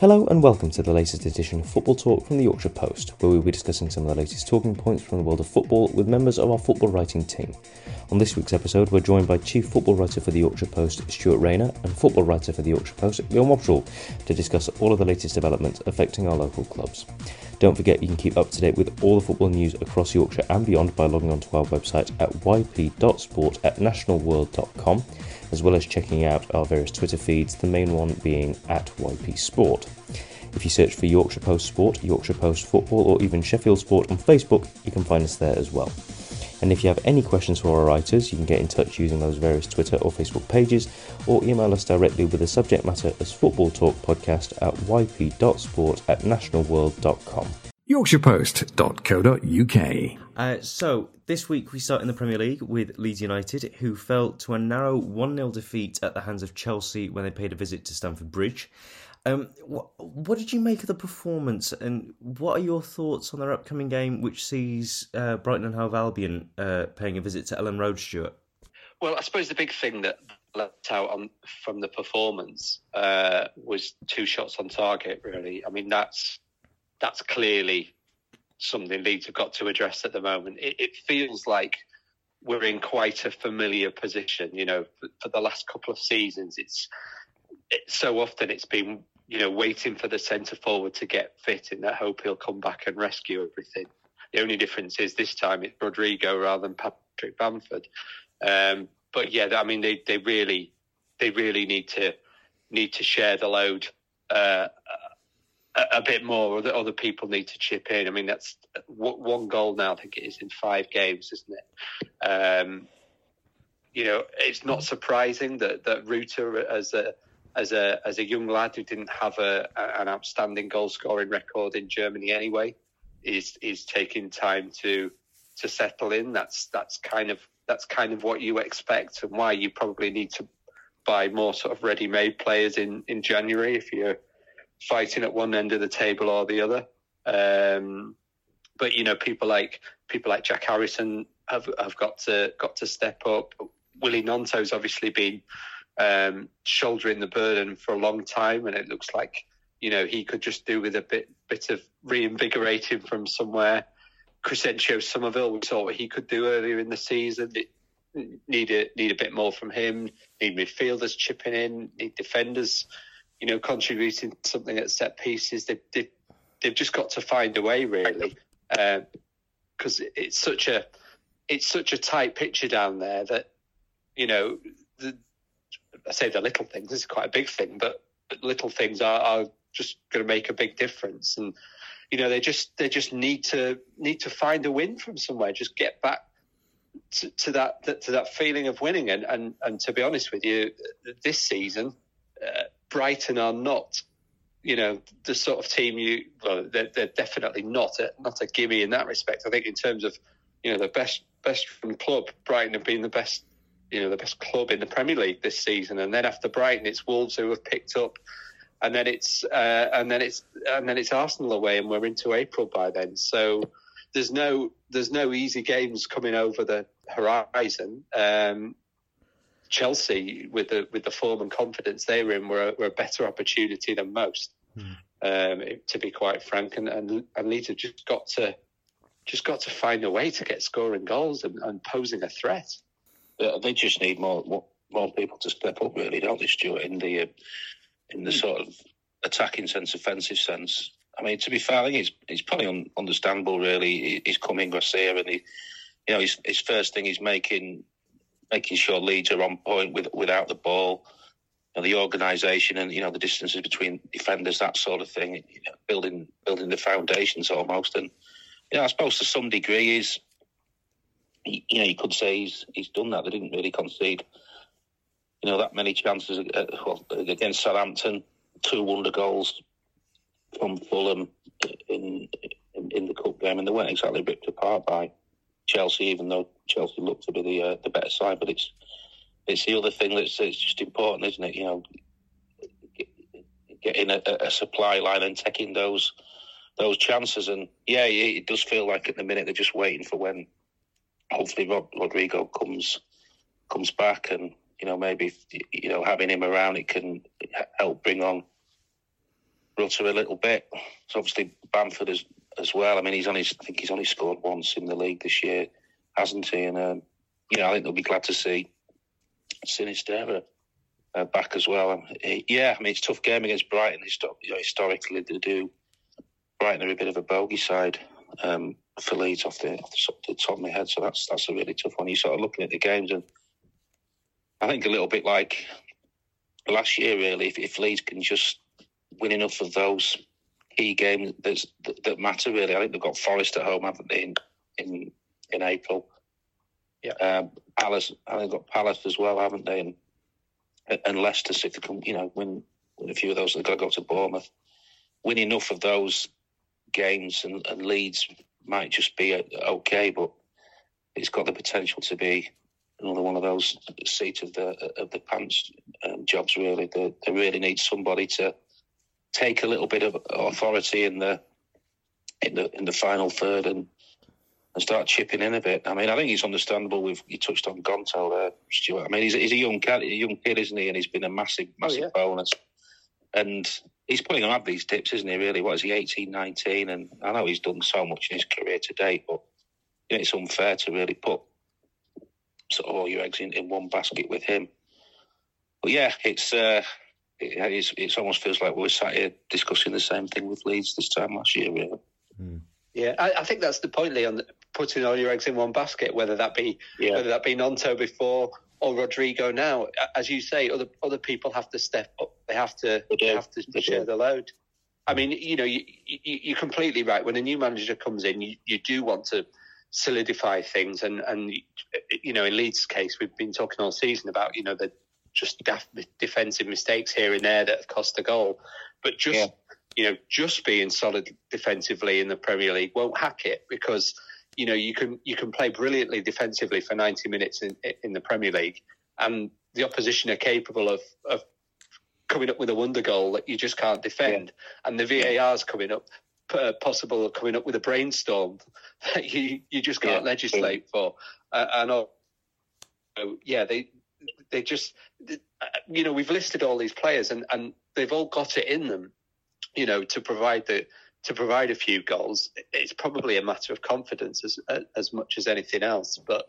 Hello and welcome to the latest edition of Football Talk from the Yorkshire Post, where we'll be discussing some of the latest talking points from the world of football with members of our football writing team. On this week's episode, we're joined by Chief Football Writer for the Yorkshire Post, Stuart Rayner, and Football Writer for the Yorkshire Post, Leon Wobschall, to discuss all of the latest developments affecting our local clubs. Don't forget you can keep up to date with all the football news across Yorkshire and beyond by logging onto our website at yp.sport at nationalworld.com as well as checking out our various Twitter feeds, the main one being at YP Sport. If you search for Yorkshire Post Sport, Yorkshire Post Football, or even Sheffield Sport on Facebook, you can find us there as well. And if you have any questions for our writers, you can get in touch using those various Twitter or Facebook pages, or email us directly with the subject matter as Football Talk Podcast at yp.sport at nationalworld.com. YorkshirePost.co.uk. Uh, so, this week we start in the Premier League with Leeds United, who fell to a narrow 1 0 defeat at the hands of Chelsea when they paid a visit to Stamford Bridge. Um, what, what did you make of the performance, and what are your thoughts on their upcoming game, which sees uh, Brighton and Hove Albion uh, paying a visit to Elland Road, Stuart? Well, I suppose the big thing that left out on from the performance uh, was two shots on target. Really, I mean that's that's clearly something Leeds have got to address at the moment. It, it feels like we're in quite a familiar position. You know, for, for the last couple of seasons, it's it, so often it's been you know waiting for the centre forward to get fit in that hope he'll come back and rescue everything. The only difference is this time it's Rodrigo rather than Patrick Bamford. Um, but yeah, I mean they, they really they really need to need to share the load uh, a, bit more, or the other people need to chip in. I mean that's one goal now. I think it is in five games, isn't it? Um, you know, it's not surprising that that Rutter as a as a as a young lad who didn't have a, an outstanding goal scoring record in Germany anyway, is is taking time to to settle in. That's that's kind of that's kind of what you expect and why you probably need to buy more sort of ready made players in in January if you're fighting at one end of the table or the other. Um, but you know, people like people like Jack Harrison have have got to got to step up. Willie Gnonto's obviously been um, shouldering the burden for a long time, and it looks like you know he could just do with a bit bit of reinvigorating from somewhere. Crysencio Summerville, we saw what he could do earlier in the season. Need a need a bit more from him. Need midfielders chipping in. Need defenders, you know, contributing something at set pieces. They, they they've just got to find a way really, because um, it's such a it's such a tight picture down there that you know the, I say the little things. This is quite a big thing, but, little things are, are just going to make a big difference. And you know, they just they just need to need to find a win from somewhere. Just get back to, to that to that feeling of winning. And and and to be honest with you, this season, uh, Brighton are not. You know the sort of team you. Well, they're, they're definitely not a, not a gimme in that respect. I think in terms of you know the best best from club, Brighton have been the best you know the best club in the Premier League this season, and then after Brighton, it's Wolves who have picked up, and then it's uh, and then it's and then it's Arsenal away, and we're into April by then. So there's no there's no easy games coming over the horizon. Um, Chelsea, with the with the form and confidence they're in, were a, were a better opportunity than most. Mm. Um, to be quite frank, and, and and Leeds have just got to just got to find a way to get scoring goals and, and posing a threat they just need more more people to step up, really, don't they, Stuart? In the uh, in the hmm. sort of attacking sense, offensive sense. I mean, to be fair, I think it's it's probably un- understandable. Really, he's coming Gracia, and he, you know, his his first thing is making making sure Leeds are on point with without the ball. You know, the organisation and you know the distances between defenders, that sort of thing. You know, building building the foundations almost, and you know, I suppose to some degree is you know, you could say he's he's done that. They didn't really concede, you know, that many chances uh, well, against Southampton. Two wonder goals from Fulham in, in, in the cup game, and they weren't exactly ripped apart by Chelsea, even though Chelsea looked to be the uh, the better side. But it's it's the other thing that's it's just important, isn't it? You know, getting a, a supply line and taking those those chances. And yeah, it does feel like at the minute they're just waiting for when hopefully Rod, Rodrigo comes comes back, and you know maybe you know having him around it can help bring on rutter a little bit. So obviously Bamford as as well. I mean, he's only I think he's only scored once in the league this year, hasn't he? And um, you know, I think they'll be glad to see Sinisterra uh, back as well. Um, yeah, I mean, it's a tough game against Brighton. You know, historically, they do. Brighton are a bit of a bogey side um, for Leeds off the, off the, top of my head, so that's that's a really tough one. You sort of looking at the games, and I think a little bit like last year, really, if, if Leeds can just win enough of those key games that, that matter, really. I think they've got Forest at home, haven't they, in in, in April? Yeah. Um, Palace, I think they've got Palace as well, haven't they? And and Leicester, if they can, you know, win, win a few of those, they've got to go to Bournemouth. Win enough of those games, and, and Leeds might just be okay, but it's got the potential to be another one of those seat of the of the pants um, jobs. Really, they, they really need somebody to take a little bit of authority in the in the in the final third and and start chipping in a bit. I mean, I think it's understandable. With you touched on Gnonto there, Stuart. I mean, he's, he's a young kid, a young kid, isn't he? And he's been a massive, massive oh, yeah. bonus. And he's putting on these dips, isn't he? Really, what is he, 18, 19? And I know he's done so much in his career to date, but you know, it's unfair to really put sort of all your eggs in, in one basket with him. But yeah, it's uh, it, it's, it almost feels like we're sat here discussing the same thing with Leeds this time last year, really. Mm. Yeah, I, I, think that's the point, Leon. Putting all your eggs in one basket, whether that be yeah. whether that be Gnonto before or Rodrigo now. As you say, other other people have to step up. They have to they, they have to they share do. the load. I mean, you know, you, you, are completely right. When a new manager comes in, you, you do want to solidify things, and and you know, in Leeds' case, we've been talking all season about you know the just defensive mistakes here and there that have cost a goal, but just. Yeah you know, just being solid defensively in the Premier League won't hack it because you know you can you can play brilliantly defensively for 90 minutes in in the Premier League, and the opposition are capable of of coming up with a wonder goal that you just can't defend, yeah. and the VAR's coming up uh, possible of coming up with a brainstorm that you you just can't yeah. legislate for, uh, and uh, yeah they they just you know we've listed all these players and and they've all got it in them you know, to provide the to provide a few goals, it's probably a matter of confidence as as much as anything else. But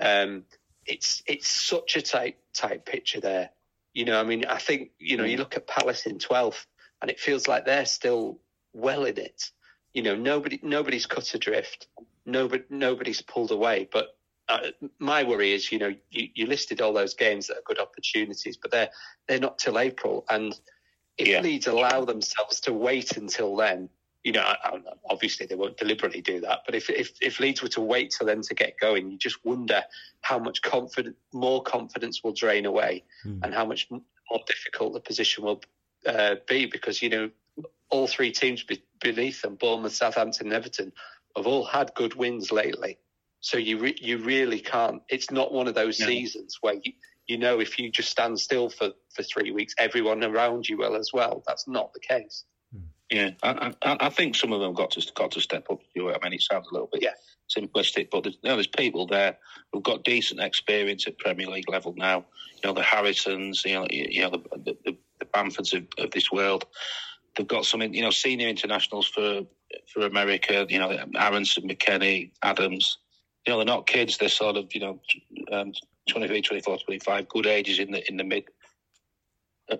um, it's it's such a tight tight picture there. You know, I mean, I think you know, you mm. look at Palace in 12th, and it feels like they're still well in it. You know, nobody nobody's cut adrift, nobody nobody's pulled away. But uh, my worry is, you know, you, you listed all those games that are good opportunities, but they're they're not till April, and if yeah. Leeds allow themselves to wait until then, you know, obviously they won't deliberately do that, but if, if, if Leeds were to wait till then to get going, you just wonder how much confidence, more confidence will drain away mm. and how much more difficult the position will uh, be because, you know, all three teams be, beneath them, Bournemouth, Southampton, and Everton, have all had good wins lately. So you re- you really can't. It's not one of those no. seasons where you, you know if you just stand still for, for three weeks, everyone around you will as well. That's not the case. Yeah, I, I, I think some of them got to got to step up. I mean, it sounds a little bit yeah. simplistic, but there's, you know, there's people there who've got decent experience at Premier League level now. You know, the Harrisons, you know, you know the, the, the Bamfords of, of this world. They've got some, you know, senior internationals for for America. You know, Aaronson, McKennie, Adams. You know, they're not kids. They're sort of, you know, um, 23, 24, 25, good ages in the in the mid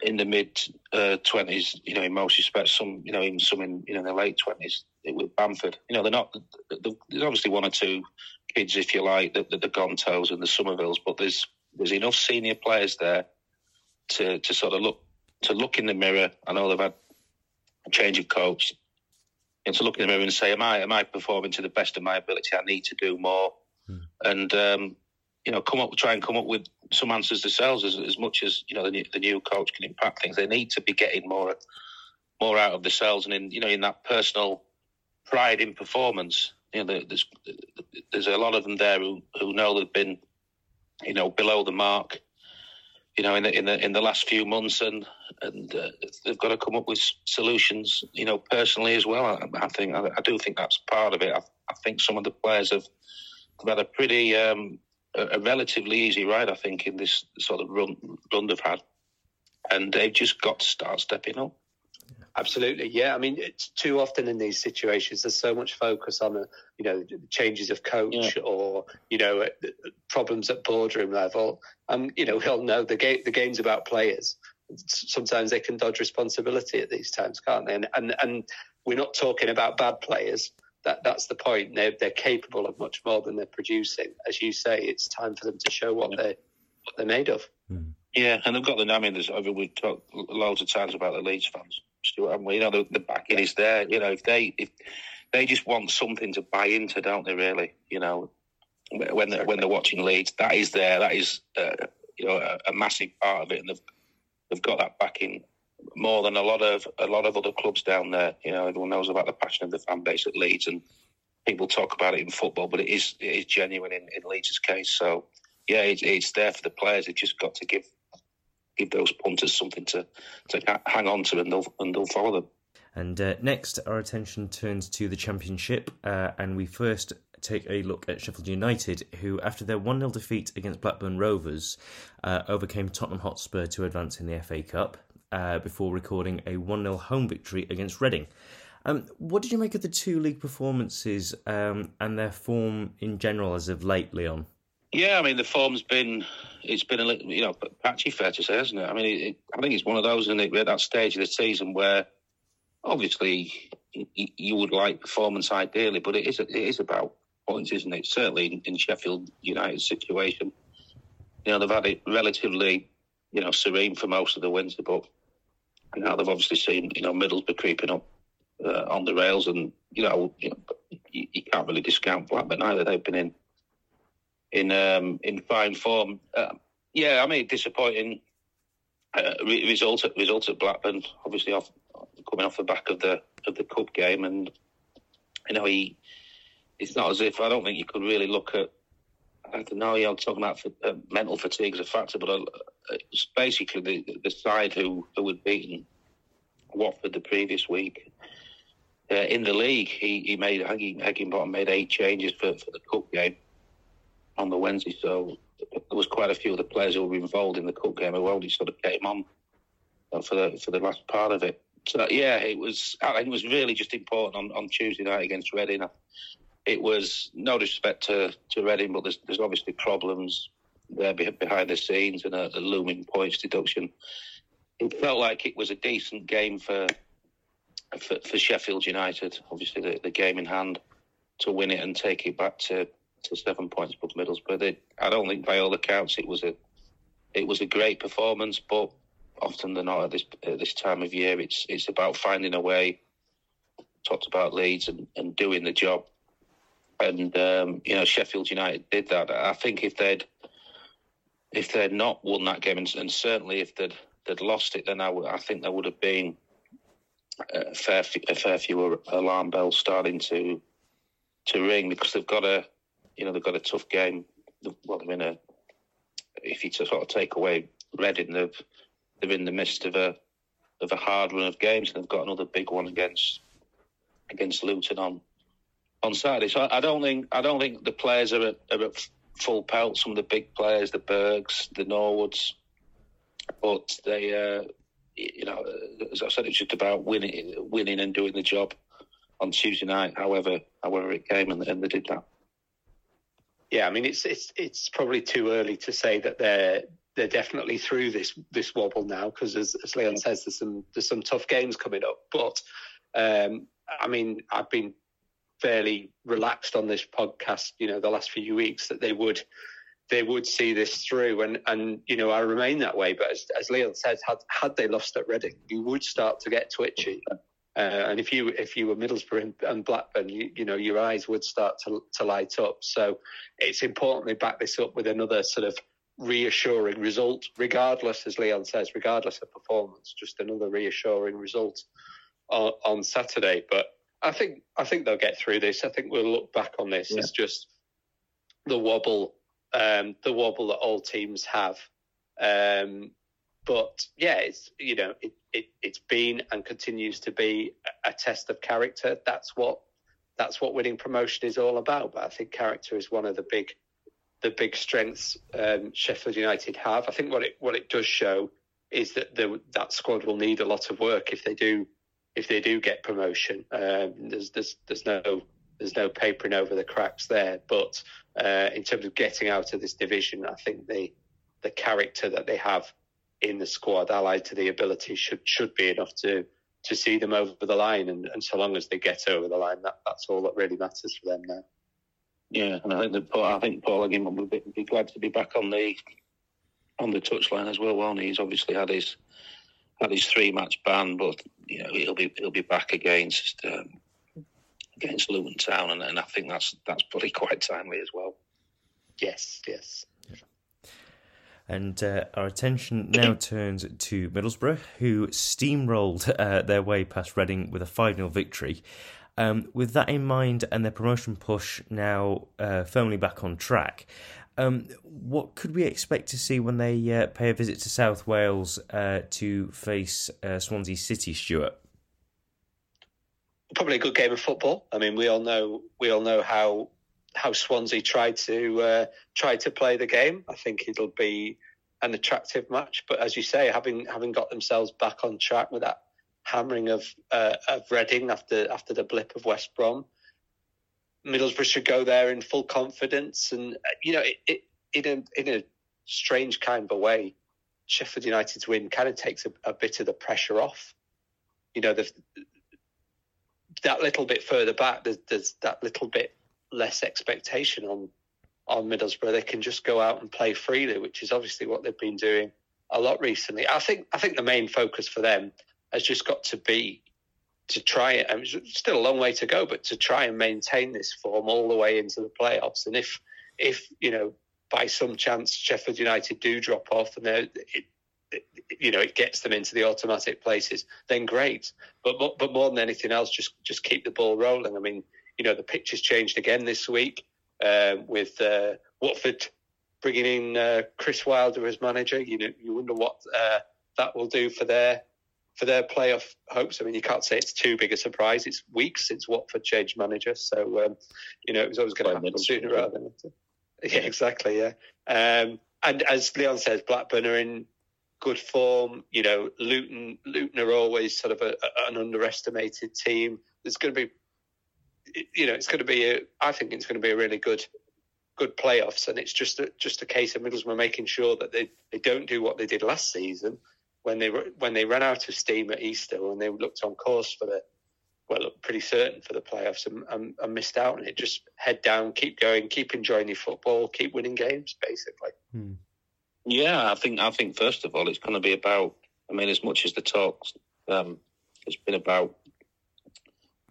in the mid uh, twenties. Uh, you know, in most respects, some you know even some in you know in the late twenties with Bamford. You know, they're not. There's obviously one or two kids, if you like, the, the, the Gnontos and the Summervilles, but there's there's enough senior players there to to sort of look to look in the mirror. I know they've had a change of coach, and to look in the mirror and say, "Am I am I performing to the best of my ability? I need to do more." Hmm. And um, you know, come up, try and come up with some answers themselves. As, as much as you know, the new, the new coach can impact things, they need to be getting more, more out of themselves, and in you know, in that personal pride in performance. You know, there's there's a lot of them there who who know they've been, you know, below the mark. You know, in the in the in the last few months, and and uh, they've got to come up with solutions. You know, personally as well. I, I think I, I, do think that's part of it. I, I think some of the players have, have had a pretty um, a, relatively easy ride, I think, in this sort of run run they've had, and they've just got to start stepping up. Absolutely, yeah. I mean, it's too often in these situations, there's so much focus on, uh, you know, changes of coach yeah. or you know problems at boardroom level. And you know, we all know the game. The game's about players. Sometimes they can dodge responsibility at these times, can't they? And and, and we're not talking about bad players. That that's the point. They're they're capable of much more than they're producing. As you say, it's time for them to show what yeah. they what they're made of. Mm. Yeah, and they've got the. I mean, there's we've talked loads of times about the Leeds fans Stuart, haven't we? You know, the, the backing is there. You know, if they if they just want something to buy into, don't they? Really, you know, when they're, when they're watching Leeds, that is there. That is uh, you know a, a, massive part of it, and they've they've got that backing more than a lot of a lot of other clubs down there. You know, everyone knows about the passion of the fan base at Leeds, and people talk about it in football, but it is it is genuine in, in Leeds' case. So yeah, it's, it's there for the players. They've just got to give give those punters something to, to hang on to and they'll, and they'll follow them. And uh, next, our attention turns to the Championship, uh, and we first take a look at Sheffield United, who, after their 1 0 defeat against Blackburn Rovers, uh, overcame Tottenham Hotspur to advance in the FA Cup uh, before recording a 1 0 home victory against Reading. Um, what did you make of the two league performances um, and their form in general as of late, Leon? Yeah, I mean the form's been it's been a little, you know patchy, fair to say, hasn't it? I mean, it, I think it's one of those, and it? We're at that stage of the season where obviously you would like performance ideally, but it is it is about points, isn't it? Certainly in, in Sheffield United's situation, you know they've had it relatively, you know, serene for most of the winter, but now they've obviously seen you know Middlesbrough creeping up uh, on the rails, and you know, you, know you, you can't really discount Blackburn either. They've been in in um, in fine form. Uh, yeah, I mean, disappointing uh, result at result at Blackburn. Obviously, off coming off the back of the of the cup game, and you know, he it's not as if I don't think you could really look at. I don't know. You're talking about uh, mental fatigue as a factor, but it's basically the the side who who had beaten Watford the previous week. Uh, in the league, he, he made Heckingbottom made eight changes for, for the cup game on the Wednesday. So there was quite a few of the players who were involved in the cup game who only sort of came on for the for the last part of it. So yeah, it was. It was really just important on, on Tuesday night against Reading. It was no disrespect to to Reading, but there's there's obviously problems there behind the scenes and a, a looming points deduction. It felt like it was a decent game for for, for Sheffield United. Obviously, the, the game in hand to win it and take it back to to seven points above Middlesbrough. They, I don't think, by all accounts, it was a it was a great performance. But often than not, at this at this time of year, it's it's about finding a way. Talked about Leeds and, and doing the job, and um, you know Sheffield United did that. I think if they'd if they'd not won that game, and, and certainly if they'd they'd lost it, then I, w- I think there would have been a fair a fair few alarm bells starting to to ring because they've got a you know they've got a tough game. Well, they're in a if you sort of take away Reading, they've they're in the midst of a of a hard run of games, and they've got another big one against against Luton on on Saturday. So I don't think I don't think the players are at, are at full pelt. Some of the big players, the Bergs, the Norwoods, but they, uh, you know, as I said, it's just about winning, winning and doing the job on Tuesday night. However, however it came, and, and they did that. Yeah, I mean it's it's it's probably too early to say that they're they're definitely through this this wobble now because as, as Leon says, there's some there's some tough games coming up. But um, I mean, I've been fairly relaxed on this podcast, you know, the last few weeks that they would they would see this through, and and you know I remain that way. But as, as Leon says, had had they lost at Reading, you would start to get twitchy. Uh, and if you if you were Middlesbrough and, Blackburn, you, you, know your eyes would start to to light up. So it's important they back this up with another sort of reassuring result, regardless, as Leon says, regardless of performance, just another reassuring result on, on Saturday. But I think I think they'll get through this. I think we'll look back on this yeah. as just the wobble, um, the wobble that all teams have. Um, but yeah, it's you know it, it it's been and continues to be a test of character. That's what that's what winning promotion is all about. But I think character is one of the big the big strengths um, Sheffield United have. I think what it what it does show is that the, that squad will need a lot of work if they do if they do get promotion. Um, there's there's there's no there's no papering over the cracks there. But uh, in terms of getting out of this division, I think the the character that they have in the squad, allied to the ability, should should be enough to to see them over the line. And, and so long as they get over the line, that, that's all that really matters for them now. Yeah, and I think that I think Paul Heckingbottom will be, be glad to be back on the on the touchline as well. Won't he? He's obviously had his had his three match ban, but you know he'll be he'll be back against um, against Luton Town, and, and I think that's that's probably quite timely as well. Yes, yes. And uh, our attention now turns to Middlesbrough, who steamrolled uh, their way past Reading with a 5 0 victory. Um, with that in mind and their promotion push now uh, firmly back on track, um, what could we expect to see when they uh, pay a visit to South Wales uh, to face uh, Swansea City, Stuart? Probably a good game of football. I mean, we all know we all know how how Swansea tried to uh, try to play the game. I think it'll be an attractive match. But as you say, having having got themselves back on track with that hammering of uh, of Reading after after the blip of West Brom. Middlesbrough should go there in full confidence, and uh, you know, it, it, in a in a strange kind of a way, Sheffield United's win kind of takes a, a bit of the pressure off. You know, that little bit further back, there's, there's that little bit less expectation on on Middlesbrough. They can just go out and play freely, which is obviously what they've been doing a lot recently. I think I think the main focus for them has just got to be to try it. I mean, still a long way to go, but to try and maintain this form all the way into the playoffs. And if, if you know, by some chance Sheffield United do drop off and it, it, you know, it gets them into the automatic places, then great. But but more than anything else, just just keep the ball rolling. I mean, you know, the pitch has changed again this week uh, with uh, Watford bringing in uh, Chris Wilder as manager. You know, you wonder what uh, that will do for their for their playoff hopes. I mean, you can't say it's too big a surprise. It's weeks since Watford changed manager, so um, you know it was always going to happen sooner rather than later. Yeah, exactly. Yeah, um, and as Leon says, Blackburn are in good form. You know, Luton Luton are always sort of a, a, an underestimated team. There's going to be, you know, it's going to be. A, I think it's going to be a really good good playoffs, and it's just a, just a case of Middlesbrough making sure that they, they don't do what they did last season when they were, when they ran out of steam at Easter when they looked on course for the well pretty certain for the playoffs and, and, and, missed out on it. Just head down, keep going, keep enjoying your football, keep winning games, basically. Hmm. Yeah, I think I think first of all it's going to be about. I mean, as much as the talks um, has been about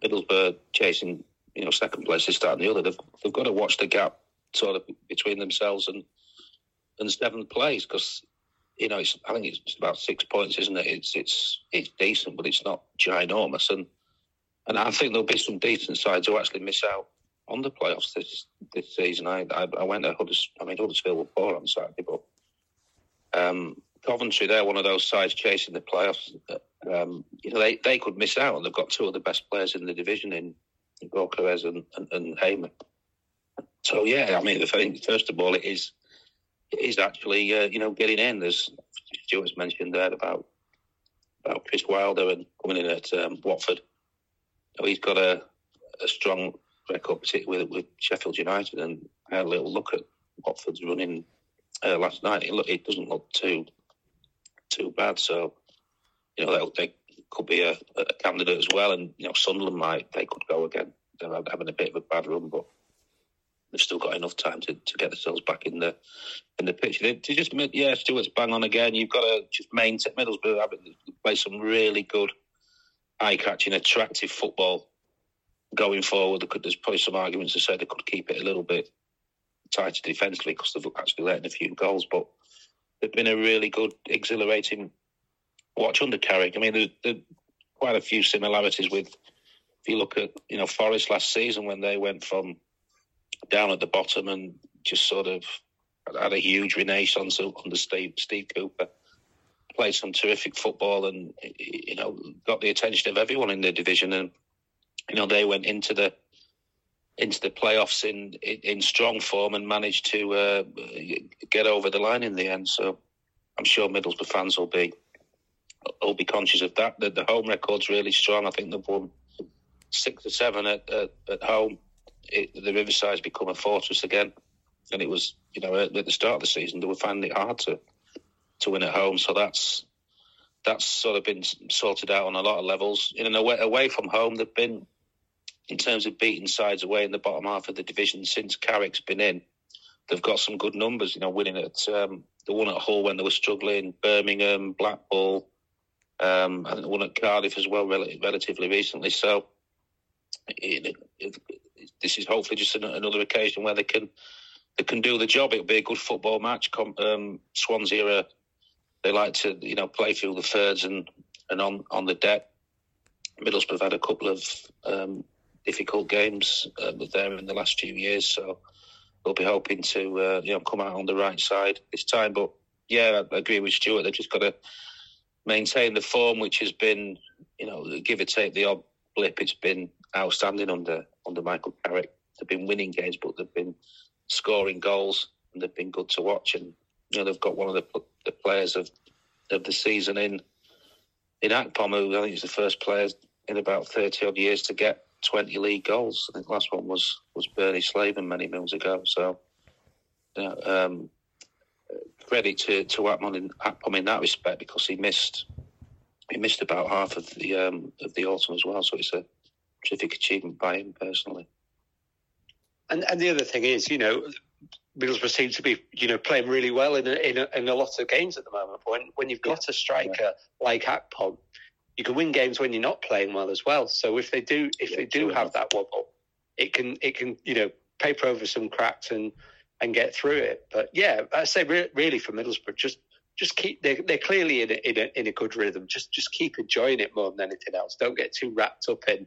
Middlesbrough chasing, you know, second place this, start and the other, they've they've got to watch the gap sort of between themselves and and seventh place because you know, it's, I think it's about six points, isn't it? It's it's it's decent, but it's not ginormous. And and I think there'll be some decent sides who actually miss out on the playoffs this this season. I I, I went to Huddersfield. I mean, Huddersfield were poor on Saturday, but um, Coventry, they're one of those sides chasing the playoffs. Um, you know, they, they could miss out, and they've got two of the best players in the division in, in Gyökeres and, and, and Hamer. So yeah, I mean, first of all, it is is actually uh, you know getting in. As Stuart's mentioned there about about Chris Wilder and coming in at um, Watford. He's got a, a strong record, particularly with, with Sheffield United. And I had a little look at Watford's running uh, last night. It, look, it doesn't look too too bad. So you know they could be a, a, candidate as well. And you know Sunderland might they could go again. They're having a bit of a bad run, but they've still got enough time to, to get themselves back in the in the pitch. They, they just yeah, Stuart's bang on again. You've got to just maintain Middlesbrough having play some really good, eye catching, attractive football going forward. Could, there's probably some arguments to say they could keep it a little bit tighter defensively because they've actually let in a few goals, but they've been a really good, exhilarating watch under Carrick. I mean, there's, there's quite a few similarities with. If you look at you know Forest last season when they went from down at the bottom and just sort of had a huge renaissance under Steve, Steve Cooper. Played some terrific football and you know got the attention of everyone in the division, and you know they went into the into the playoffs in in, strong form and managed to uh, get over the line in the end. So I'm sure Middlesbrough fans will be will be conscious of that. The, the home record's really strong. I think they've won six or seven at at, at home. It, the Riverside's become a fortress again, and it was you know at, the start of the season they were finding it hard to to win at home. So that's that's sort of been sorted out on a lot of levels. In and away, away from home, they've been in terms of beating sides away in the bottom half of the division since Carrick's been in. They've got some good numbers, you know, winning at um, the one at Hull when they were struggling, Birmingham, Blackpool. Um, the one at Cardiff as well, rel- relatively recently. So it, it, this is hopefully just an, another occasion where they can they can do the job. It'll be a good football match. Um, Swansea are they like to you know play through the thirds and and on on the deck. Middlesbrough have had a couple of um, difficult games uh, with them in the last few years, so they'll be hoping to uh, you know come out on the right side this time. But yeah, I agree with Stuart. They've just got to maintain the form, which has been you know give or take the odd blip. It's been outstanding under under Michael Carrick. They've been winning games, but they've been scoring goals and they've been good to watch. And you know they've got one of the the players of of the season in in Akpom, who I think is the first player in about thirty odd years to get twenty league goals. I think the last one was was Bernie Slaven many moons ago. So, yeah, um, credit to to Akpom in, Akpom in that respect because he missed he missed about half of the um, of the autumn as well. So it's a terrific achievement by him personally. And and the other thing is, you know, Middlesbrough seem to be, you know, playing really well in a, in a, in a lot of games at the moment. But when when you've got a striker yeah. like Akpom, you can win games when you're not playing well as well. So if they do if yeah, they do have that wobble, it can it can you know paper over some cracks and and get through it. But yeah, I say re- really for Middlesbrough, just just keep they're, they're clearly in a, in a in a good rhythm. Just just keep enjoying it more than anything else. Don't get too wrapped up in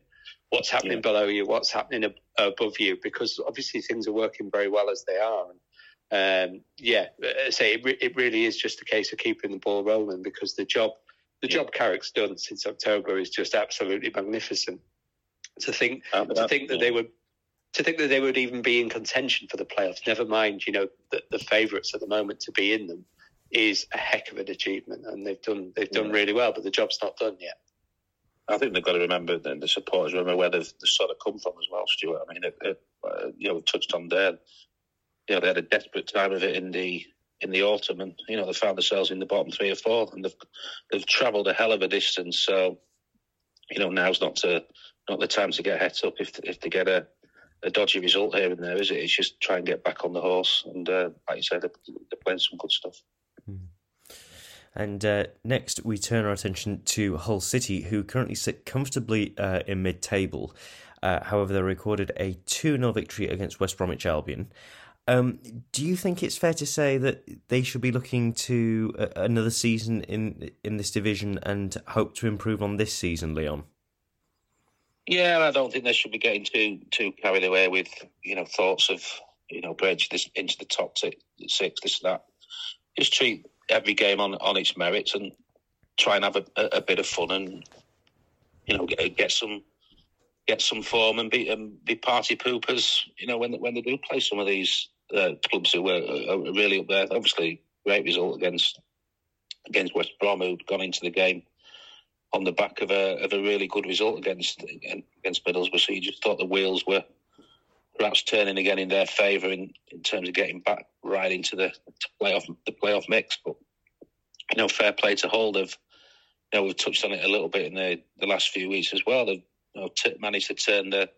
what's happening yeah. below you, what's happening ab- above you, because obviously things are working very well as they are. And um, yeah, I say it, re- it, really is just a case of keeping the ball rolling because the job the yeah. job Carrick's done since October is just absolutely magnificent. To think uh, to think that yeah. they would to think that they would even be in contention for the playoffs, never mind, you know, the, the favourites at the moment to be in them, is a heck of an achievement, and they've done they've done really well, but the job's not done yet. I think they've got to remember the, the supporters remember where they've, they've, sort of come from as well, Stuart. I mean, it, it, uh, you know, touched on there. You know, they had a desperate time of it in the in the autumn, and you know they found themselves in the bottom three or four, and they've they've travelled a hell of a distance. So, you know, now's not to not the time to get het up if if they get a, a dodgy result here and there, is it? It's just try and get back on the horse, and uh, like you said, they're, they're playing some good stuff. And uh, next, we turn our attention to Hull City, who currently sit comfortably uh, in mid table. Uh, however, they recorded a 2 0 victory against West Bromwich Albion. Um, do you think it's fair to say that they should be looking to uh, another season in in this division and hope to improve on this season, Leon? Yeah, I don't think they should be getting too too carried away with you know thoughts of you know bridge this into the top six, this that. Just treat every game on on its merits and try and have a, a, a bit of fun and you know get, get some get some form and be and be party poopers. You know when when they do play some of these uh, clubs who were are, really up there. Obviously, great result against against West Brom, who'd gone into the game on the back of a of a really good result against against Middlesbrough. So you just thought the wheels were perhaps turning again in their favour in, in terms of getting back right into the playoff the playoff mix. But you know, fair play to Hull. They've you know we've touched on it a little bit in the, the last few weeks as well. They've you know, t- managed to turn the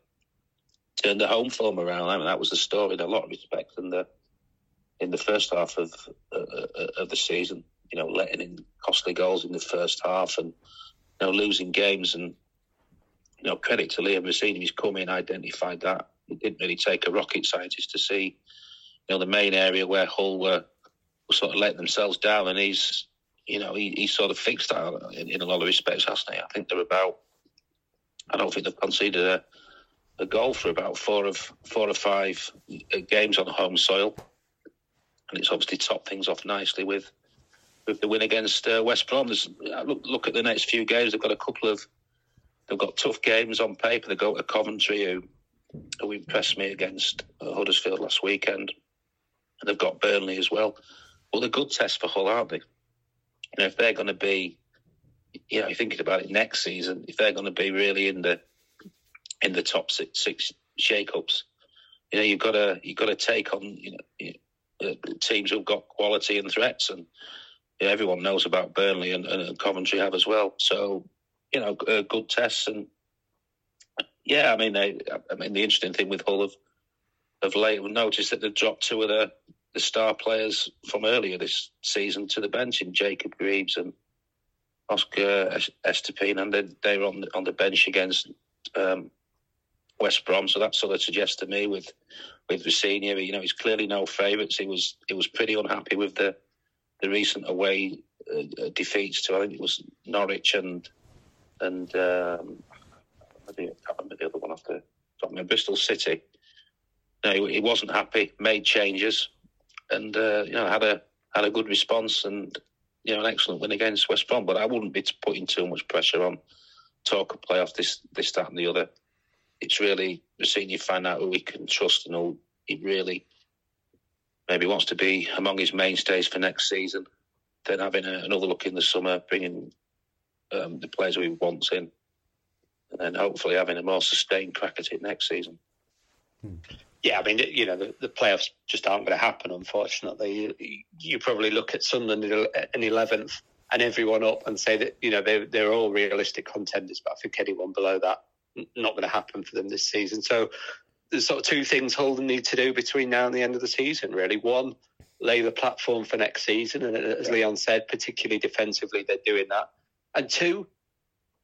turn the home form around. I mean, that was the story in a lot of respects in the in the first half of uh, uh of the season. You know, letting in costly goals in the first half and you know losing games and you know credit to Liam Rosenior. He's come in, identified that it didn't really take a rocket scientist to see, you know, the main area where Hull were, sort of letting themselves down, and he's, you know, he, he sort of fixed that in, in a lot of respects, hasn't he? I think they're about, I don't think they've conceded a, a goal for about four of four or five games on home soil, and it's obviously topped things off nicely with with the win against uh, West Brom. There's, look, look at the next few games. They've got a couple of they've got tough games on paper. They go to Coventry, who who impressed me against uh, Huddersfield last weekend. And they've got Burnley as well. Well, they're good tests for Hull, aren't they? You know, if they're going to be, you know, thinking about it next season, if they're going to be really in the in the top six, six shake-ups, you know, you've got to you've got to take on you know uh, teams who've got quality and threats, and you know, everyone knows about Burnley and, and, Coventry have as well. So you know, uh, good tests and yeah, I mean, they, I mean, the interesting thing with Hull of of late, we noticed that they've dropped two of the the star players from earlier this season to the bench in Jacob Greaves and Oscar Estupiñán, and they, they were on the, on the bench against um, West Brom. So that sort of suggests to me with with Rosenior, you know, he's clearly no favourites. He was he was pretty unhappy with the the recent away uh, defeats to I think it was Norwich and and um, I can't remember the other one after Bristol City. No, he, wasn't happy. Made changes, and uh, you know had a had a good response and you know an excellent win against West Brom. But I wouldn't be putting too much pressure on talk of playoff this this that and the other. It's really seeing you find out who he can trust and who he really maybe wants to be among his mainstays for next season. Then having a, another look in the summer, bringing um, the players who he wants in, and then hopefully having a more sustained crack at it next season. Hmm. Yeah, I mean, you know, the, the playoffs just aren't going to happen, unfortunately. You, you, probably look at Sunderland in 11th and everyone up and say that, you know, they're, they're all realistic contenders, but I think anyone below that, not going to happen for them this season. So there's sort of two things Holden need to do between now and the end of the season, really. One, lay the platform for next season. And uh, as Leon said, particularly defensively, they're doing that. And two,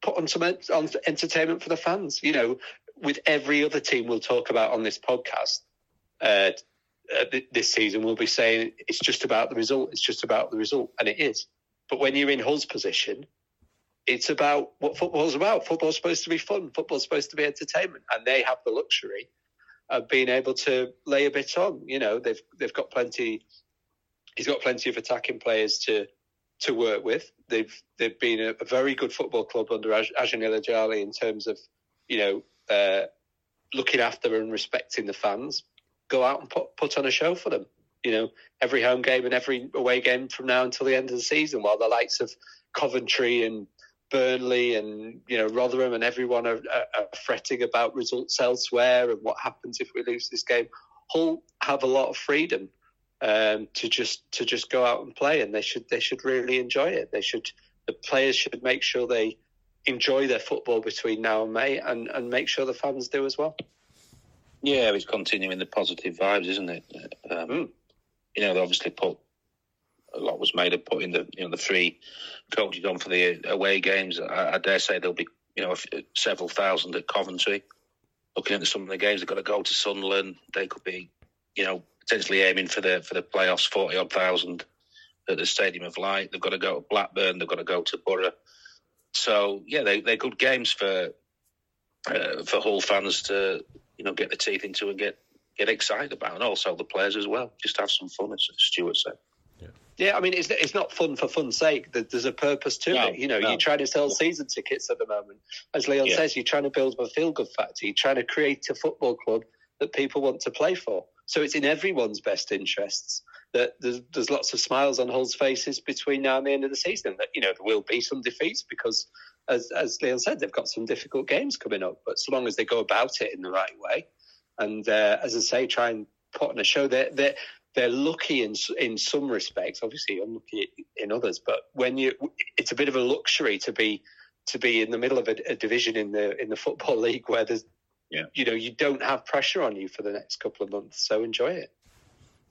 put on some on entertainment for the fans. You know, with every other team we'll talk about on this podcast uh, uh, this season, we'll be saying it's just about the result. It's just about the result, and it is. But when you're in Hull's position, it's about what football's about. Football's supposed to be fun. Football's supposed to be entertainment, and they have the luxury of being able to lay a bit on. You know, they've they've got plenty. He's got plenty of attacking players to to work with. They've they've been a, a very good football club under Aj- Ajani in terms of you know uh, looking after and respecting the fans. Go out and put put on a show for them. You know, every home game and every away game from now until the end of the season, while the likes of Coventry and Burnley and you know Rotherham and everyone are, are, are, fretting about results elsewhere and what happens if we lose this game. Hull have a lot of freedom um, to just to just go out and play, and they should they should really enjoy it. They should the players should make sure they enjoy their football between now and May, and and make sure the fans do as well. Yeah, it's continuing the positive vibes, isn't it? Um, mm. You know, they obviously put a lot was made of putting the you know the three coaches on for the away games. I, I dare say there'll be you know several thousand at Coventry. Looking at some of the games, they've got to go to Sunderland. They could be, you know, potentially aiming for the for the playoffs, forty odd thousand at the Stadium of Light. They've got to go to Blackburn. They've got to go to Boro. So yeah, they they're good games for uh, for Hull fans to you know get the teeth into and get get excited about, and also the players as well. Just have some fun, as Stuart said. Yeah, I mean, it's it's not fun for fun's sake. There's a purpose to no, it. You know, no. you're trying to sell season tickets at the moment. As Leon yeah. says, you're trying to build a feel good factor. You're trying to create a football club that people want to play for. So it's in everyone's best interests that there's, there's lots of smiles on Hull's faces between now and the end of the season. That you know there will be some defeats because, as as Leon said, they've got some difficult games coming up. But so long as they go about it in the right way, and uh, as I say, try and put on a show, they're they're they're lucky in in some respects. Obviously, unlucky in others. But when you, it's a bit of a luxury to be to be in the middle of a, a division in the in the football league where there's yeah. you know, you don't have pressure on you for the next couple of months. So enjoy it.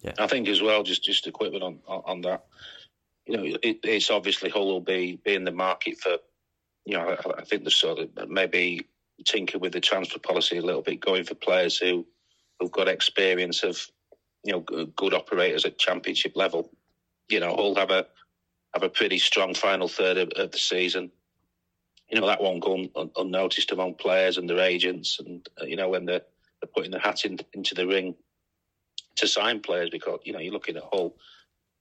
Yeah, I think as well. Just just a quick one on on that. You know, it, it's obviously Hull will be be in the market for. You know, I, I think the sort of maybe tinker with the transfer policy a little bit, going for players who who've got experience of you know good operators at championship level. You know, Hull have a have a pretty strong final third of, of the season you know that won't go un, unnoticed among players and their agents, and uh, you know when they're, they're putting the hat in, into the ring to sign players because you know you're looking at Hull,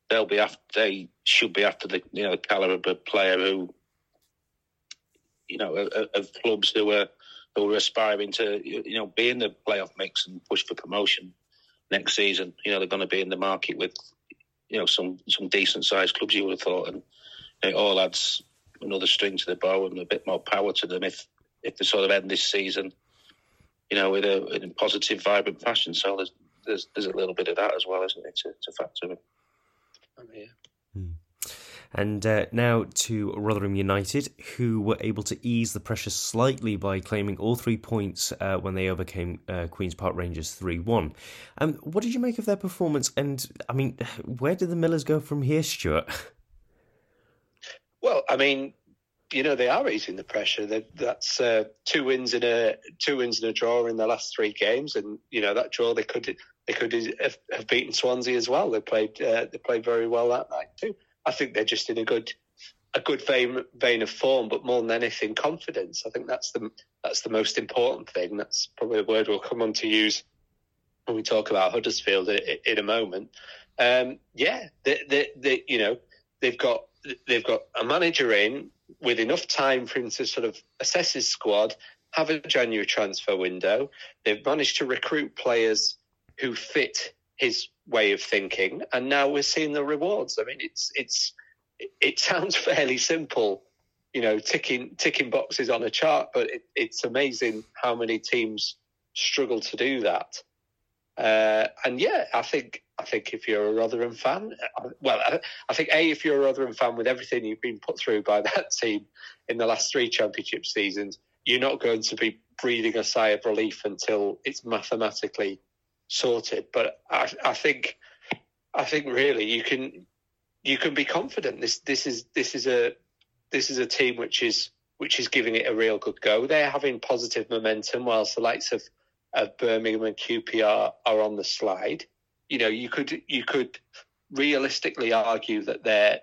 they'll be after they should be after the you know the caliber of player who you know of, of clubs who are who are aspiring to you know be in the playoff mix and push for promotion next season. You know they're going to be in the market with you know some some decent sized clubs you would have thought, and it all adds another string to the bow and a bit more power to them if if they sort of end this season, you know, with a in a positive, vibrant fashion. So there's there's there's a little bit of that as well, isn't it, to, to factor in. Oh, yeah. Hmm. And uh, now to Rotherham United, who were able to ease the pressure slightly by claiming all three points uh, when they overcame uh, Queen's Park Rangers 3 1. Um, what did you make of their performance? And, I mean, where did the Millers go from here, Stuart? Well, I mean, you know they are easing the pressure. that's uh, two wins in a two wins in a draw in the last three games, and you know that draw they could they could have, beaten Swansea as well. They played uh, they played very well that night too. I think they're just in a good a good vein vein of form, but more than anything, confidence. I think that's the that's the most important thing. That's probably a word we'll come on to use when we talk about Huddersfield in, in a moment. Um, yeah, they, they, they, you know they've got they've got a manager in with enough time for him to sort of assess his squad, have a January transfer window. They've managed to recruit players who fit his way of thinking, and now we're seeing the rewards. I mean, it's it's it sounds fairly simple, you know, ticking ticking boxes on a chart, but it, it's amazing how many teams struggle to do that. Uh, and yeah, I think I think if you're a Rotherham fan, uh, well, I think a if you're a Rotherham fan with everything you've been put through by that team in the last three Championship seasons, you're not going to be breathing a sigh of relief until it's mathematically sorted. But I, I think I think really you can you can be confident. This this is this is a this is a team which is which is giving it a real good go. They're having positive momentum, whilst the likes of, of Birmingham and QPR are on the slide. You know, you could you could realistically argue that they're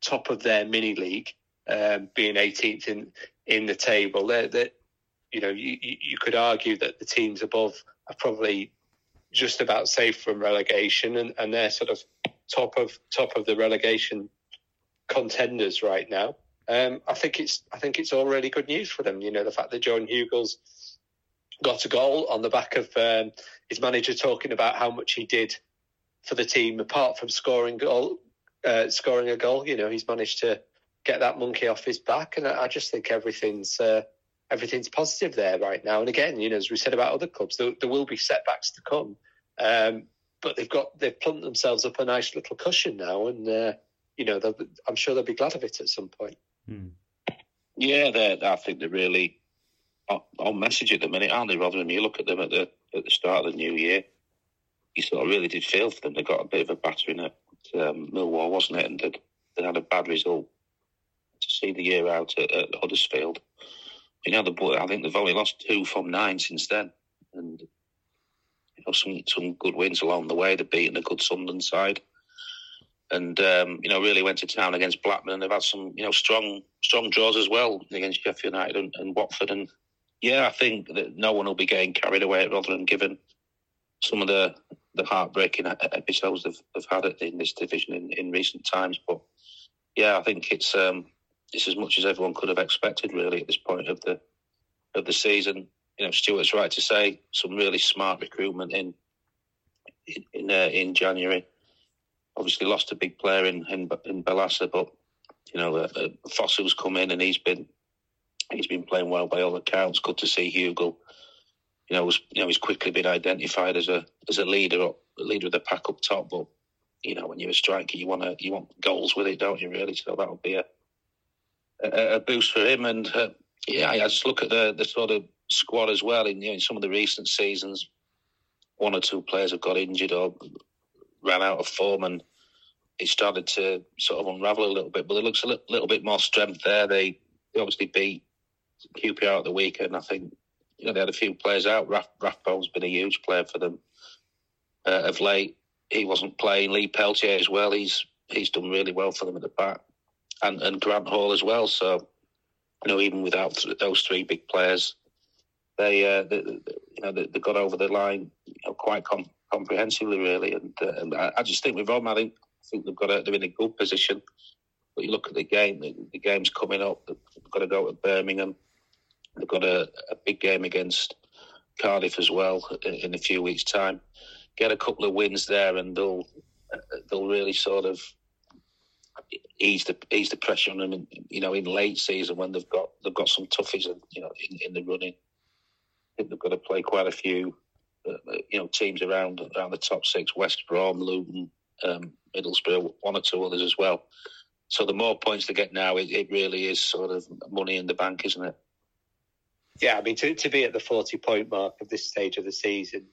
top of their mini league, um, being 18th in in the table. They're you know, you, you could argue that the teams above are probably just about safe from relegation, and, and they're sort of top of top of the relegation contenders right now. Um, I think it's I think it's all really good news for them. You know, the fact that Jordan Hugill got a goal on the back of um, his manager talking about how much he did for the team, apart from scoring goal, uh, scoring a goal. You know, he's managed to get that monkey off his back, and I, I just think everything's uh, everything's positive there right now. And again, you know, as we said about other clubs, there, there will be setbacks to come, um, but they've got they've plumped themselves up a nice little cushion now, and uh, you know, I'm sure they'll be glad of it at some point. Hmm. Yeah, I think they're really on message you at the minute, aren't they? Rather than you look at them at the at the start of the new year, you sort of really did feel for them. They got a bit of a battering at um, Millwall, wasn't it? And they'd, they had a bad result to see the year out at, at Huddersfield. You know, the I think they've only lost two from nine since then, and you know some some good wins along the way. They've beaten a good Sunderland side, and um, you know really went to town against Blackburn. They've had some you know strong strong draws as well against Sheffield United and, and Watford. And yeah, I think that no one will be getting carried away at Rotherham given some of the the heartbreaking episodes they've, they've had in this division in, in recent times. But yeah, I think it's um, it's as much as everyone could have expected, really, at this point of the of the season. You know, Stuart's right to say some really smart recruitment in in in, uh, in January. Obviously, lost a big player in in, in Barlaser, but you know, uh, Fossil's come in and he's been he's been playing well by all accounts. Good to see Hugill. You know, was you know he's quickly been identified as a as a leader leader of the pack up top. But you know, when you're a striker, you want to you want goals with it, don't you? Really, so that'll be a a, a boost for him. And uh, yeah, I just look at the the sort of squad as well. In, you know, in some of the recent seasons, one or two players have got injured or ran out of form, and it started to sort of unravel a little bit. But it looks a little, little bit more strength there. They, they obviously beat QPR at the weekend. I think you know they had a few players out. Rath, Rathbone's been a huge player for them uh, of late. He wasn't playing. Lee Peltier as well. He's he's done really well for them at the back and, and Grant Hall as well. So, you know, even without those three big players, they, uh, they, you know, they, they, got over the line you know, quite com- comprehensively, really. And, uh, and I, I, just think with Rome, I think, I think they've got a, they're in a good position. But you look at the game, the, the game's coming up. They've got to go to Birmingham. They've got a, a big game against Cardiff as well in, in a few weeks' time. Get a couple of wins there, and they'll they'll really sort of ease the ease the pressure on them. In, you know, in late season when they've got they've got some toughies, you know, in, in the running. I think they've got to play quite a few, uh, you know, teams around around the top six: West Brom, Luton, um, Middlesbrough, one or two others as well. So the more points they get now, it, it really is sort of money in the bank, isn't it? Yeah, I mean, to, to be at the 40 point mark of this stage of the season,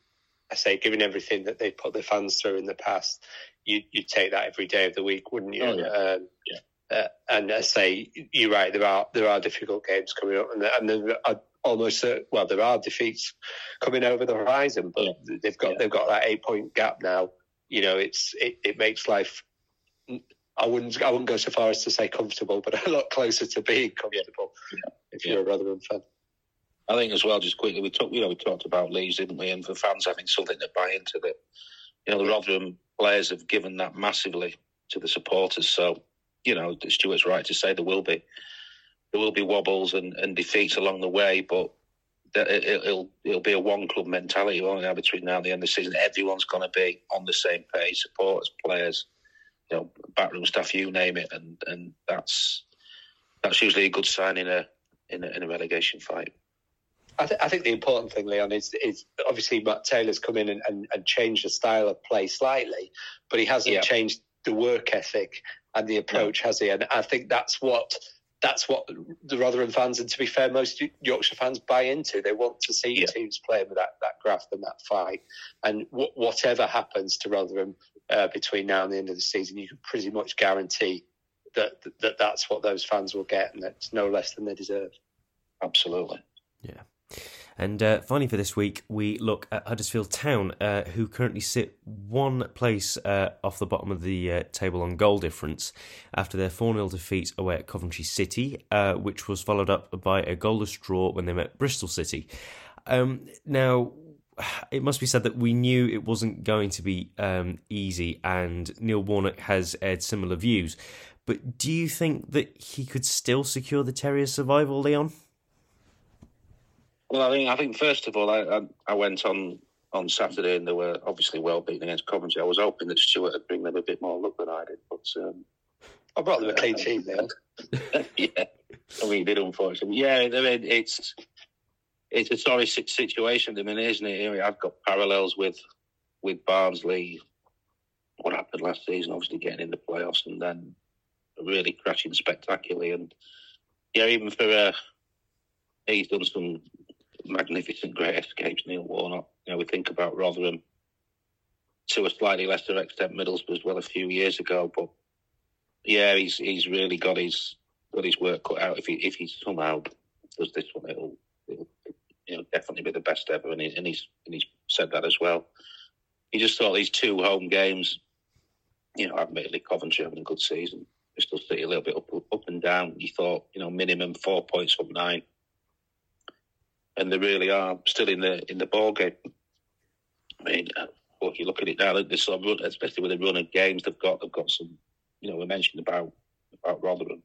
I say, given everything that they've put their fans through in the past, you, you'd take that every day of the week, wouldn't you? Oh, yeah. Um, yeah. Uh, and I say, you're right, there are there are difficult games coming up, and, and there are almost, uh, well, there are defeats coming over the horizon, but yeah. they've got they've got that eight point gap now. You know, it's it, it makes life I wouldn't I wouldn't go so far as to say comfortable, but a lot closer to being comfortable if you're a Rotherham fan. I think as well, just quickly, we talked, you know, we talked about Leeds, didn't we? And for fans having something to buy into that, you know, the Rotherham players have given that massively to the supporters. So, you know, Stuart's right to say there will be there will be wobbles and, and defeats along the way, but it, will it'll be a one club mentality, won't it? Between now and the end of the season, everyone's going to be on the same page, supporters, players, you know, backroom staff, you name it, and and that's that's usually a good sign in a in a, in a relegation fight. I, th- I, think the important thing, Leon, is is obviously Matt Taylor's come in and, and, and changed the style of play slightly, but he hasn't yeah. changed the work ethic and the approach, has he? And I think that's what that's what the Rotherham fans, and to be fair, most Yorkshire fans buy into. They want to see yeah. teams playing with that, that graft and that fight. And w- whatever happens to Rotherham uh, between now and the end of the season, you can pretty much guarantee that, that that's what those fans will get, and that's no less than they deserve. Absolutely. Yeah. And uh, finally, for this week, we look at Huddersfield Town, uh, who currently sit one place uh, off the bottom of the uh, table on goal difference after their 4 0 defeat away at Coventry City, uh, which was followed up by a goalless draw when they met Bristol City. Um, now, it must be said that we knew it wasn't going to be um, easy, and Neil Warnock has aired similar views. But do you think that he could still secure the Terriers' survival, Leon? Well, I think I think first of all, I, I, I went on on Saturday and they were obviously well beaten against Coventry. I was hoping that Stuart would bring them a bit more luck than I did, but um, I brought them a clean sheet there. yeah, I mean, did unfortunately. Yeah, I mean, it's it's a sorry situation I mean, isn't it? I've got parallels with with Barnsley. What happened last season? Obviously, getting in the playoffs and then really crashing spectacularly. And yeah, even for uh, he's done some magnificent, great escapes, Neil Warnock. You know, we think about Rotherham to a slightly lesser extent, Middlesbrough as well a few years ago. But yeah, he's he's really got his got his work cut out. If he if he somehow does this one, it'll, it'll you know definitely be the best ever. And, he, and he's and he's said that as well. He just thought these two home games, you know, admittedly Coventry having a good season, Bristol City a little bit up up and down. He thought, you know, minimum four points from nine and they really are still in the in the ball game. I mean, uh, well, you look at it now, this sort of run, especially with the run of games they've got, they've got some. You know, we mentioned about about Rotherham,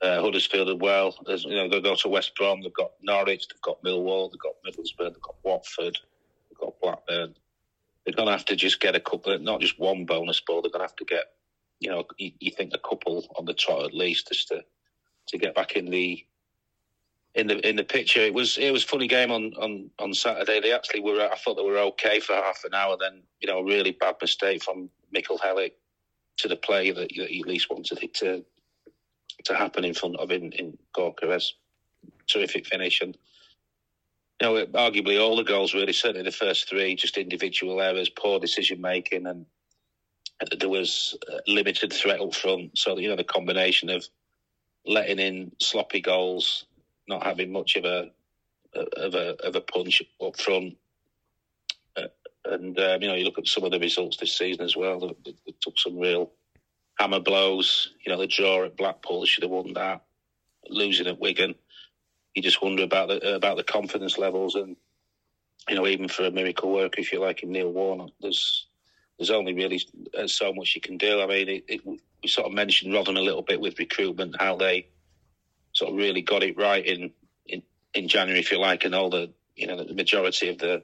uh, Huddersfield as well. There's, you know, they go to West Brom, they've got Norwich, they've got Millwall, they've got Middlesbrough, they've got Watford, they've got Blackburn. They're going to have to just get a couple, not just one bonus ball. They're going to have to get, you know, you, you think a couple on the trot at least, just to to get back in the in the in the picture. It was it was funny game on, on, on Saturday. They actually were. I thought they were okay for half an hour. Then you know, a really bad mistake from Michael Helik to the play that, that he at least wanted it to to happen in front of in in Gyökeres. Terrific finish and. You know, arguably all the goals really, certainly the first three, just individual errors, poor decision making, and there was limited threat up front. So you know the combination of letting in sloppy goals, not having much of a of a of a punch up front. Uh, and um, you know, you look at some of the results this season as well. They, they, took some real hammer blows. You know, the draw at Blackpool should have won that. Losing at Wigan, you just wonder about the about the confidence levels and you know, even for a miracle worker, if you like, in Neil Warnock, there's there's only really uh, so much you can do. I mean, it, it, we sort of mentioned Rotherham a little bit with recruitment, how they sort of really got it right in, in, in January, if you like, and all the you know the majority of the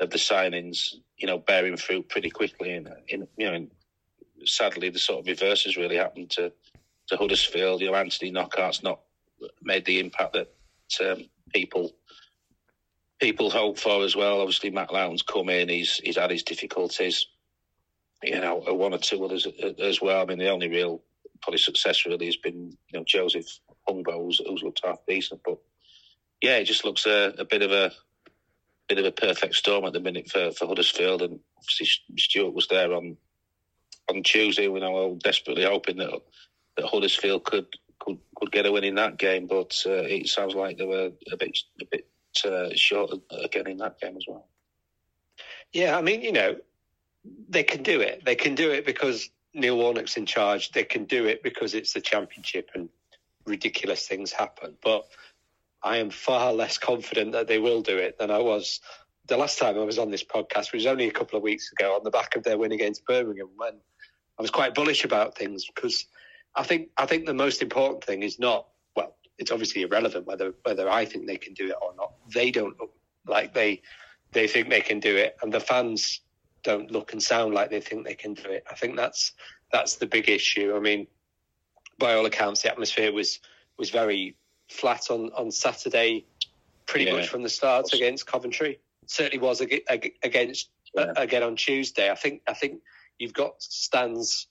of the signings, you know, bearing fruit pretty quickly in, in you know in sadly, the sort of reverses really happened to to Huddersfield. You know, Anthony Knockaert's not made the impact that um, people people hope for as well. Obviously, Matt Lowton's come in; he's he's had his difficulties. You know, one or two others as well. I mean, the only real probably success really has been you know Joseph Hungbo, who's, who's looked half decent, but yeah, it just looks a, a bit of a bit of a perfect storm at the minute for, for Huddersfield, and obviously Stuart was there on on Tuesday. We know all desperately hoping that that Huddersfield could could could get a win in that game, but uh, it sounds like they were a bit a bit uh, short again in that game as well. Yeah, I mean, you know, they can do it. They can do it because Neil Warnock's in charge. They can do it because it's the championship and ridiculous things happen. But I am far less confident that they will do it than I was the last time I was on this podcast, which was only a couple of weeks ago, on the back of their win against Birmingham, when I was quite bullish about things because I think I think the most important thing is not well, it's obviously irrelevant whether whether I think they can do it or not. They don't look like they they think they can do it, and the fans don't look and sound like they think they can do it. I think that's that's the big issue. I mean, by all accounts, the atmosphere was was very flat on on Saturday, pretty yeah. much from the start against Coventry. Certainly was against yeah. again on Tuesday. I think I think you've got stands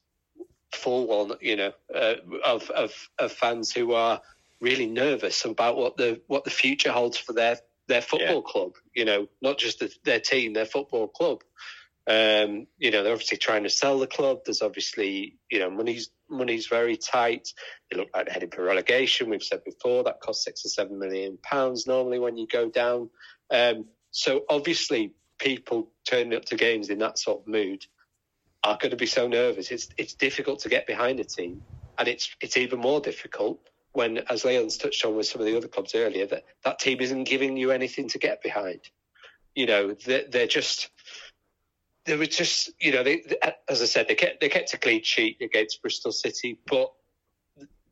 full on, you know, uh, of, of of fans who are really nervous about what the what the future holds for their their football yeah. club. You know, not just the, their team, their football club. Um, you know, they're obviously trying to sell the club. There's obviously, you know, money's money's very tight. They look like they're heading for relegation. We've said before that costs six or seven million pounds normally when you go down. Um, so obviously, people turning up to games in that sort of mood are going to be so nervous. It's it's difficult to get behind a team, and it's it's even more difficult when, as Leon's touched on with some of the other clubs earlier, that that team isn't giving you anything to get behind. You know, they're, they're just they were just you know they, as I said they kept they kept a clean sheet against Bristol City, but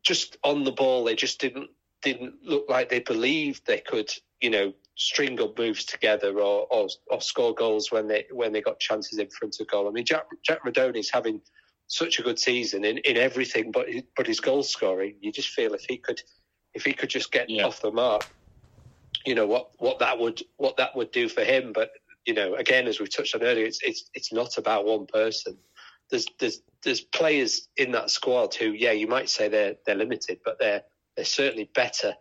just on the ball they just didn't didn't look like they believed they could you know string up moves together or, or, or score goals when they when they got chances in front of goal. I mean, Jack Jack is having such a good season in, in everything, but but his goal scoring, you just feel if he could if he could just get yeah. off the mark, you know what what that would what that would do for him. But you know, again, as we've touched on earlier, it's it's it's not about one person. There's there's there's players in that squad who, yeah, you might say they're they're limited, but they're they're certainly better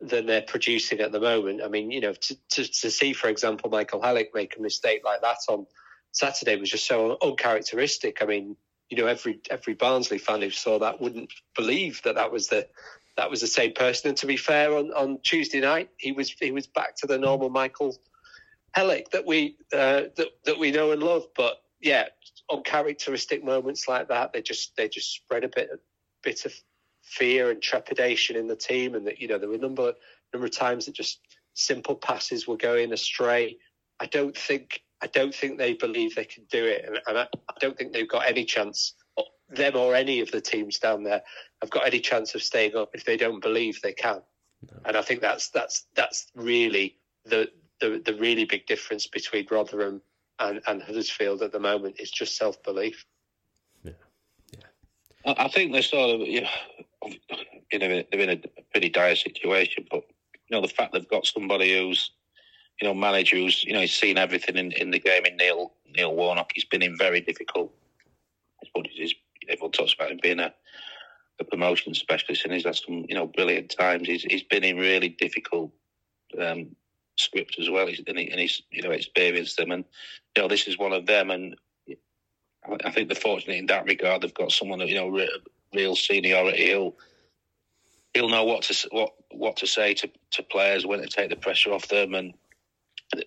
than they're producing at the moment. I mean, you know, to, to, to see, for example, Michael Helik make a mistake like that on Saturday was just so uncharacteristic. I mean, you know, every every Barnsley fan who saw that wouldn't believe that that was the that was the same person. And to be fair, on, on Tuesday night, he was he was back to the normal Michael Helik that we uh, that that we know and love. But yeah, uncharacteristic moments like that, they just they just spread a bit a bit of fear and trepidation in the team, and that you know there were a number number of times that just simple passes were going astray. I don't think I don't think they believe they can do it, and, and I, I, don't think they've got any chance. Them or any of the teams down there have got any chance of staying up if they don't believe they can. No. And I think that's that's that's really the, the the really big difference between Rotherham and, and Huddersfield at the moment is just self belief. Yeah, yeah. I think they're sort of you know, you know, they're in a pretty dire situation. But you know, the fact they've got somebody who's, you know, manager who's, you know, he's seen everything in, in the game. In Neil Neil Warnock, he's been in very difficult. He's, everyone talks about him being a, a promotion specialist, and he's had some, you know, brilliant times. He's he's been in really difficult um, scripts as well, and, he, and he's you know experienced them, and you know, this is one of them, and. I think they're fortunate in that regard. They've got someone that you know real seniority. He'll he'll know what to what what to say to, to players when to take the pressure off them, and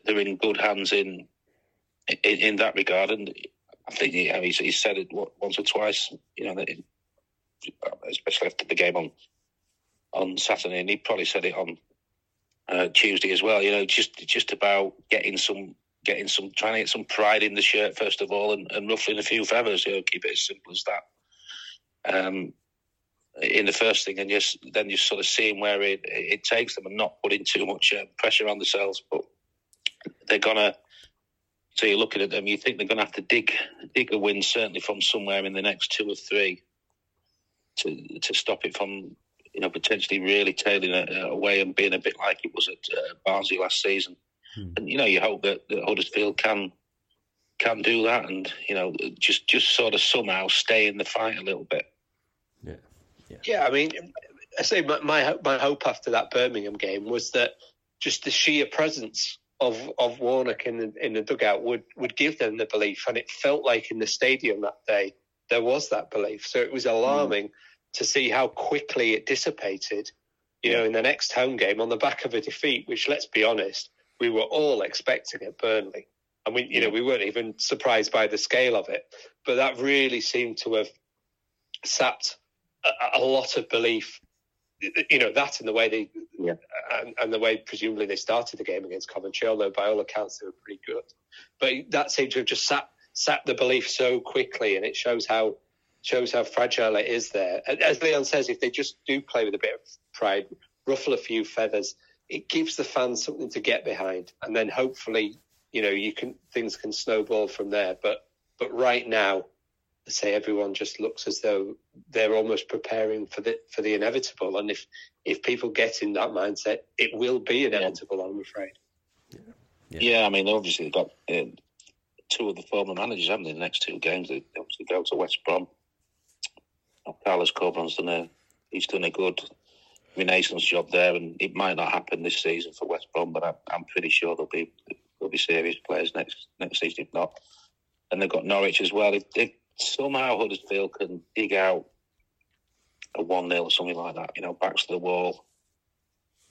they're in good hands in in, in that regard. And I think know, he's, he's said it once or twice. You know, especially after the game on on Saturday, and he probably said it on uh, Tuesday as well. You know, just just about getting some getting some trying to get some pride in the shirt first of all, and, and ruffling a few feathers. You know, keep it as simple as that um, in the first thing, and just then you sort of seeing where it, it takes them and not putting too much uh, pressure on themselves. But they're gonna So you're looking at them, you think they're to have to dig dig a win certainly from somewhere in the next two or three to to stop it from you know potentially really tailing away and being a bit like it was at uh, Barnsley last season. Hmm. And you know you hope that, that Huddersfield can can do that and you know just just sort of somehow stay in the fight a little bit. Yeah, yeah. yeah I mean, I say my, my my hope after that Birmingham game was that just the sheer presence of of Warnock in the, in the dugout would would give them the belief, and it felt like in the stadium that day there was that belief. So it was alarming mm. To see how quickly it dissipated. You know, in the next home game on the back of a defeat, which let's be honest, we were all expecting at Burnley, and we you know we weren't even surprised by the scale of it. But that really seemed to have sapped a, a lot of belief you know that and the way they yeah. and, and, the way presumably they started the game against Coventry, although by all accounts they were pretty good. But that seemed to have just sat sat the belief so quickly, and it shows how shows how fragile it is there. As Leon says, if they just do play with a bit of pride, ruffle a few feathers, it gives the fans something to get behind, and then hopefully, you know, you can things can snowball from there. But but right now, I say everyone just looks as though they're almost preparing for the for the inevitable. And if if people get in that mindset, it will be inevitable. Yeah. I'm afraid. Yeah. yeah. yeah, I mean, obviously they've got uh, two of the former managers, haven't they? The next two games, they obviously go to West Brom. Carlos Corberan's done a he's done a good renaissance job there, and it might not happen this season for West Brom, but I'm, I'm pretty sure they'll be they'll be serious players next next season if not. And they've got Norwich as well. If, if somehow Huddersfield can dig out a 1 0 or something like that, you know, backs to the wall.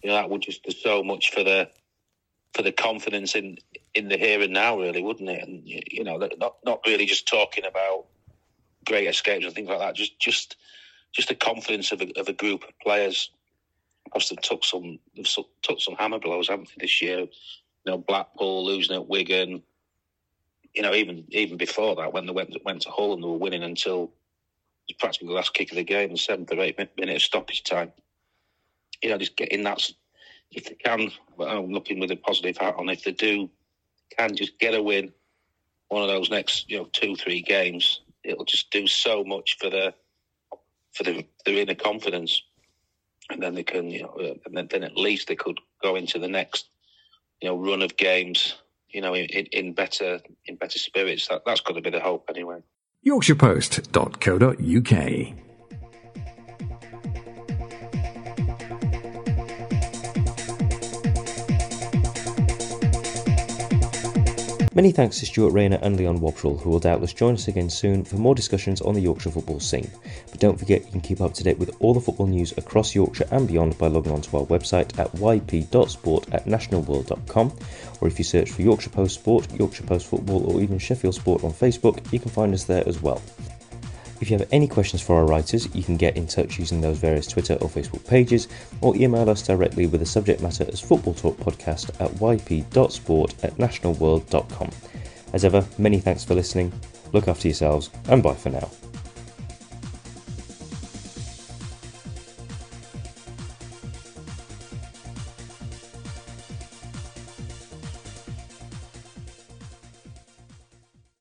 You know, that would just do so much for the for the confidence in in the here and now, really, wouldn't it? And you know, not not really just talking about great escapes and things like that. Just just just the confidence of a, of a group of players. Must have took some took some hammer blows, haven't they, this year? You know, Blackpool losing at Wigan, you know, even even before that, when they went went to Hull and they were winning until practically the last kick of the game, the seventh or eighth minute of stoppage time. You know, just getting that. If they can, I'm looking with a positive hat on. If they do, can just get a win, one of those next, you know, two three games, it'll just do so much for the for the, their inner confidence, and then they can, you know, uh, and then, then at least they could go into the next, you know, run of games you know, in, in better in better spirits. That, that's got a bit of hope anyway. YorkshirePost.co.uk Many thanks to Stuart Rayner and Leon Wobschall, who will doubtless join us again soon for more discussions on the Yorkshire football scene. But don't forget you can keep up to date with all the football news across Yorkshire and beyond by logging on to our website at yp.sport at nationalworld.com, or if you search for Yorkshire Post Sport, Yorkshire Post Football, or even Sheffield Sport on Facebook, you can find us there as well. If you have any questions for our writers, you can get in touch using those various Twitter or Facebook pages, or email us directly with the subject matter as Football Talk Podcast at yp.sport at nationalworld.com. As ever, many thanks for listening, look after yourselves, and bye for now.